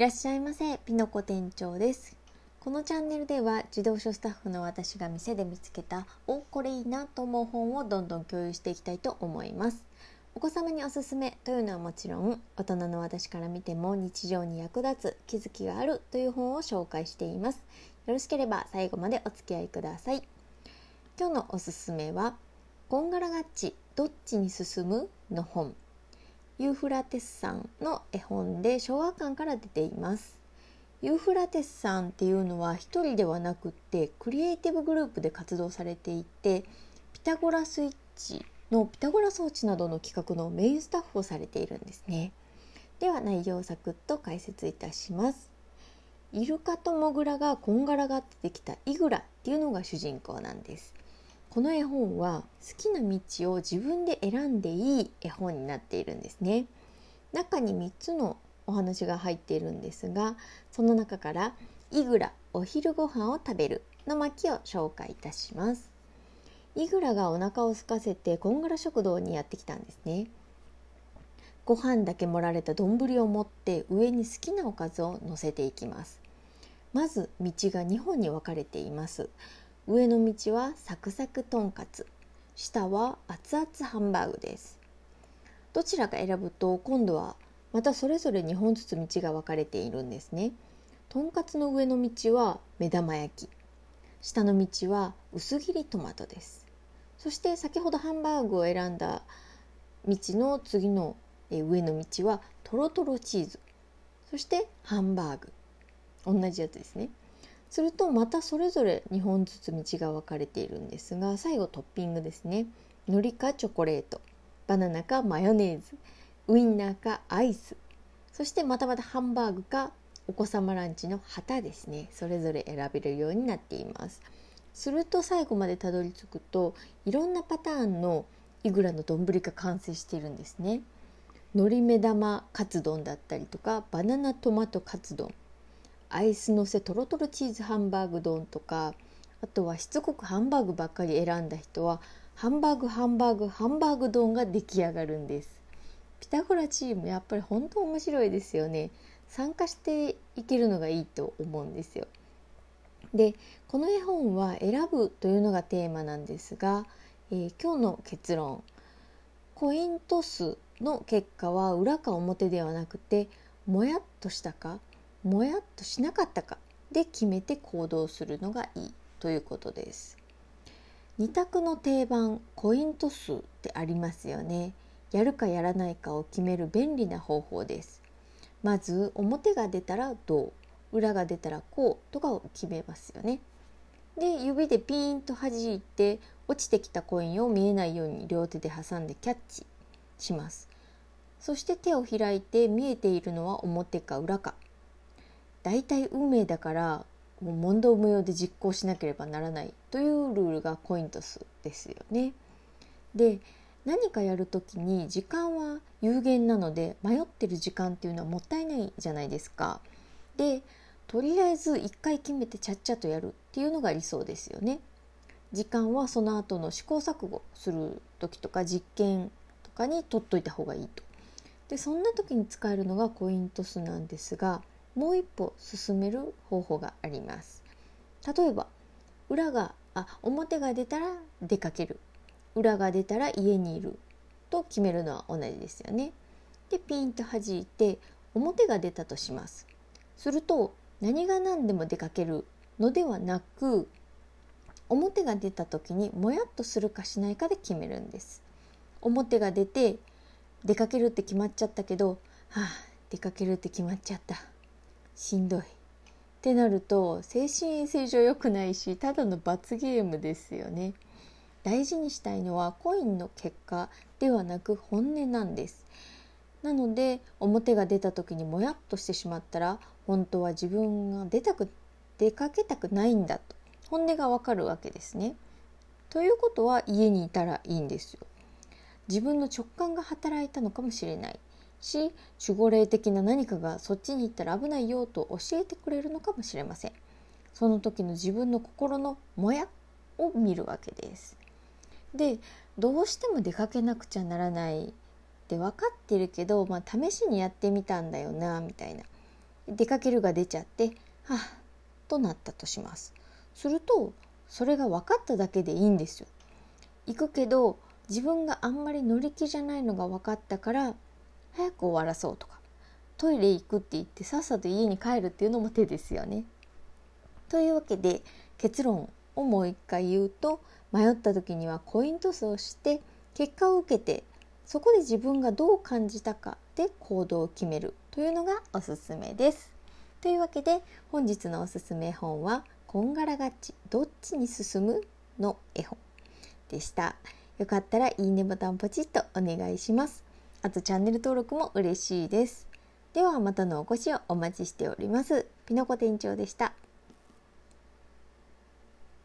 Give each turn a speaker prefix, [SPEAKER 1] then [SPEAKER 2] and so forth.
[SPEAKER 1] いらっしゃいませピノコ店長です。このチャンネルでは児童書スタッフの私が店で見つけたおこれいいなと思う本をどんどん共有していきたいと思います。お子様におすすめというのはもちろん大人の私から見ても日常に役立つ気づきがあるという本を紹介しています。よろしければ最後までお付き合いください。今日のおすすめはこんがらがっちどっちに進む？の本。ユーフラテスさんの絵本で昭和館から出ています。ユーフラテスさんっていうのは一人ではなくってクリエイティブグループで活動されていてピタゴラスイッチのピタゴラ装置などの企画のメインスタッフをされているんですね。では内容をサクッと解説いたします。イルカとモグラがこんがらがってできたイグラっていうのが主人公なんです。この絵本は好きな道を自分で選んでいい絵本になっているんですね。中に3つのお話が入っているんですがその中から「イグラお昼ご飯を食べる」の巻を紹介いたします。イグラがお腹を空かせてこんがら食堂にやってきたんですね。ご飯だけ盛られた丼を持って上に好きなおかずを乗せていきます。まず道が2本に分かれています。上の道はサクサクとんかつ。下は熱々ハンバーグです。どちらか選ぶと今度はまたそれぞれ2本ずつ道が分かれているんですね。とんかつの上の道は目玉焼き。下の道は薄切りトマトです。そして先ほどハンバーグを選んだ道の次の上の道はとろとろチーズ。そしてハンバーグ。同じやつですね。するとまたそれぞれ2本ずつ道が分かれているんですが最後トッピングですね。海苔かチョコレート。バナナかマヨネーズ。ウインナーかアイス。そしてまたまたハンバーグかお子様ランチの旗ですね。それぞれ選べるようになっています。すると最後までたどり着くといろんなパターンのイグラの丼が完成しているんですね。海苔目玉カツ丼だったりとかバナナトマトカツ丼。アイスのせとろとろチーズハンバーグ丼とかあとはしつこくハンバーグばっかり選んだ人はハンバーグハンバーグハンバーグ丼が出来上がるんです。ピタゴラチームやっぱり本当面白いですよね。参加していけるのがいいと思うんですよ。でこの絵本は選ぶというのがテーマなんですが、えー、今日の結論。コイントスの結果は裏か表ではなくてもやっとしたか？もやっとしなかったか。で決めて行動するのがいいということです。二択の定番コイントスってありますよね。やるかやらないかを決める便利な方法です。まず表が出たらどう裏が出たらこうとかを決めますよね。で指でピーンと弾いて落ちてきたコインを見えないように両手で挟んでキャッチします。そして手を開いて見えているのは表か裏か。大体運命だからもう問答無用で実行しなければならないというルールがコイントスですよね。で何かやる時に時間は有限なので迷ってる時間っていうのはもったいないじゃないですか。でとりあえず一回決めてちゃっちゃとやるっていうのが理想ですよね。時間はその後の試行錯誤する時とか実験とかに取っといた方がいいと。でそんな時に使えるのがコイントスなんですがもう一歩進める方法があります。例えば裏があ表が出たら出かける。裏が出たら家にいる。と決めるのは同じですよね。でピンと弾いて表が出たとします。すると何が何でも出かけるのではなく表が出た時にもやっとするかしないかで決めるんです。表が出て出かけるって決まっちゃったけどはあ出かけるって決まっちゃった。しんどい。ってなると精神衛生上良くないしただの罰ゲームですよね。大事にしたいのはコインの結果ではなく本音なんです。なので表が出た時にもやっとしてしまったら本当は自分が出たく出かけたくないんだと。本音がわかるわけですね。ということは家にいたらいいんですよ。自分の直感が働いたのかもしれない。し守護霊的な何かがそっちに行ったら危ないよと教えてくれるのかもしれません。その時の自分の心のもやを見るわけです。でどうしても出かけなくちゃならないって分かってるけど、まあ、試しにやってみたんだよなみたいな。出かけるが出ちゃってはあとなったとします。するとそれが分かっただけでいいんですよ。行くけど自分があんまり乗り気じゃないのが分かったから早く終わらそうとかトイレ行くって言ってさっさと家に帰るっていうのも手ですよね。というわけで結論をもう一回言うと迷った時にはコイントスをして結果を受けてそこで自分がどう感じたかで行動を決めるというのがおすすめです。というわけで本日のおすすめ本は「こんがらがっちどっちに進む?」の絵本でした。よかったらいいねボタンポチッとお願いします。あとチャンネル登録も嬉しいです。ではまたのお越しをお待ちしております。ピノコ店長でした。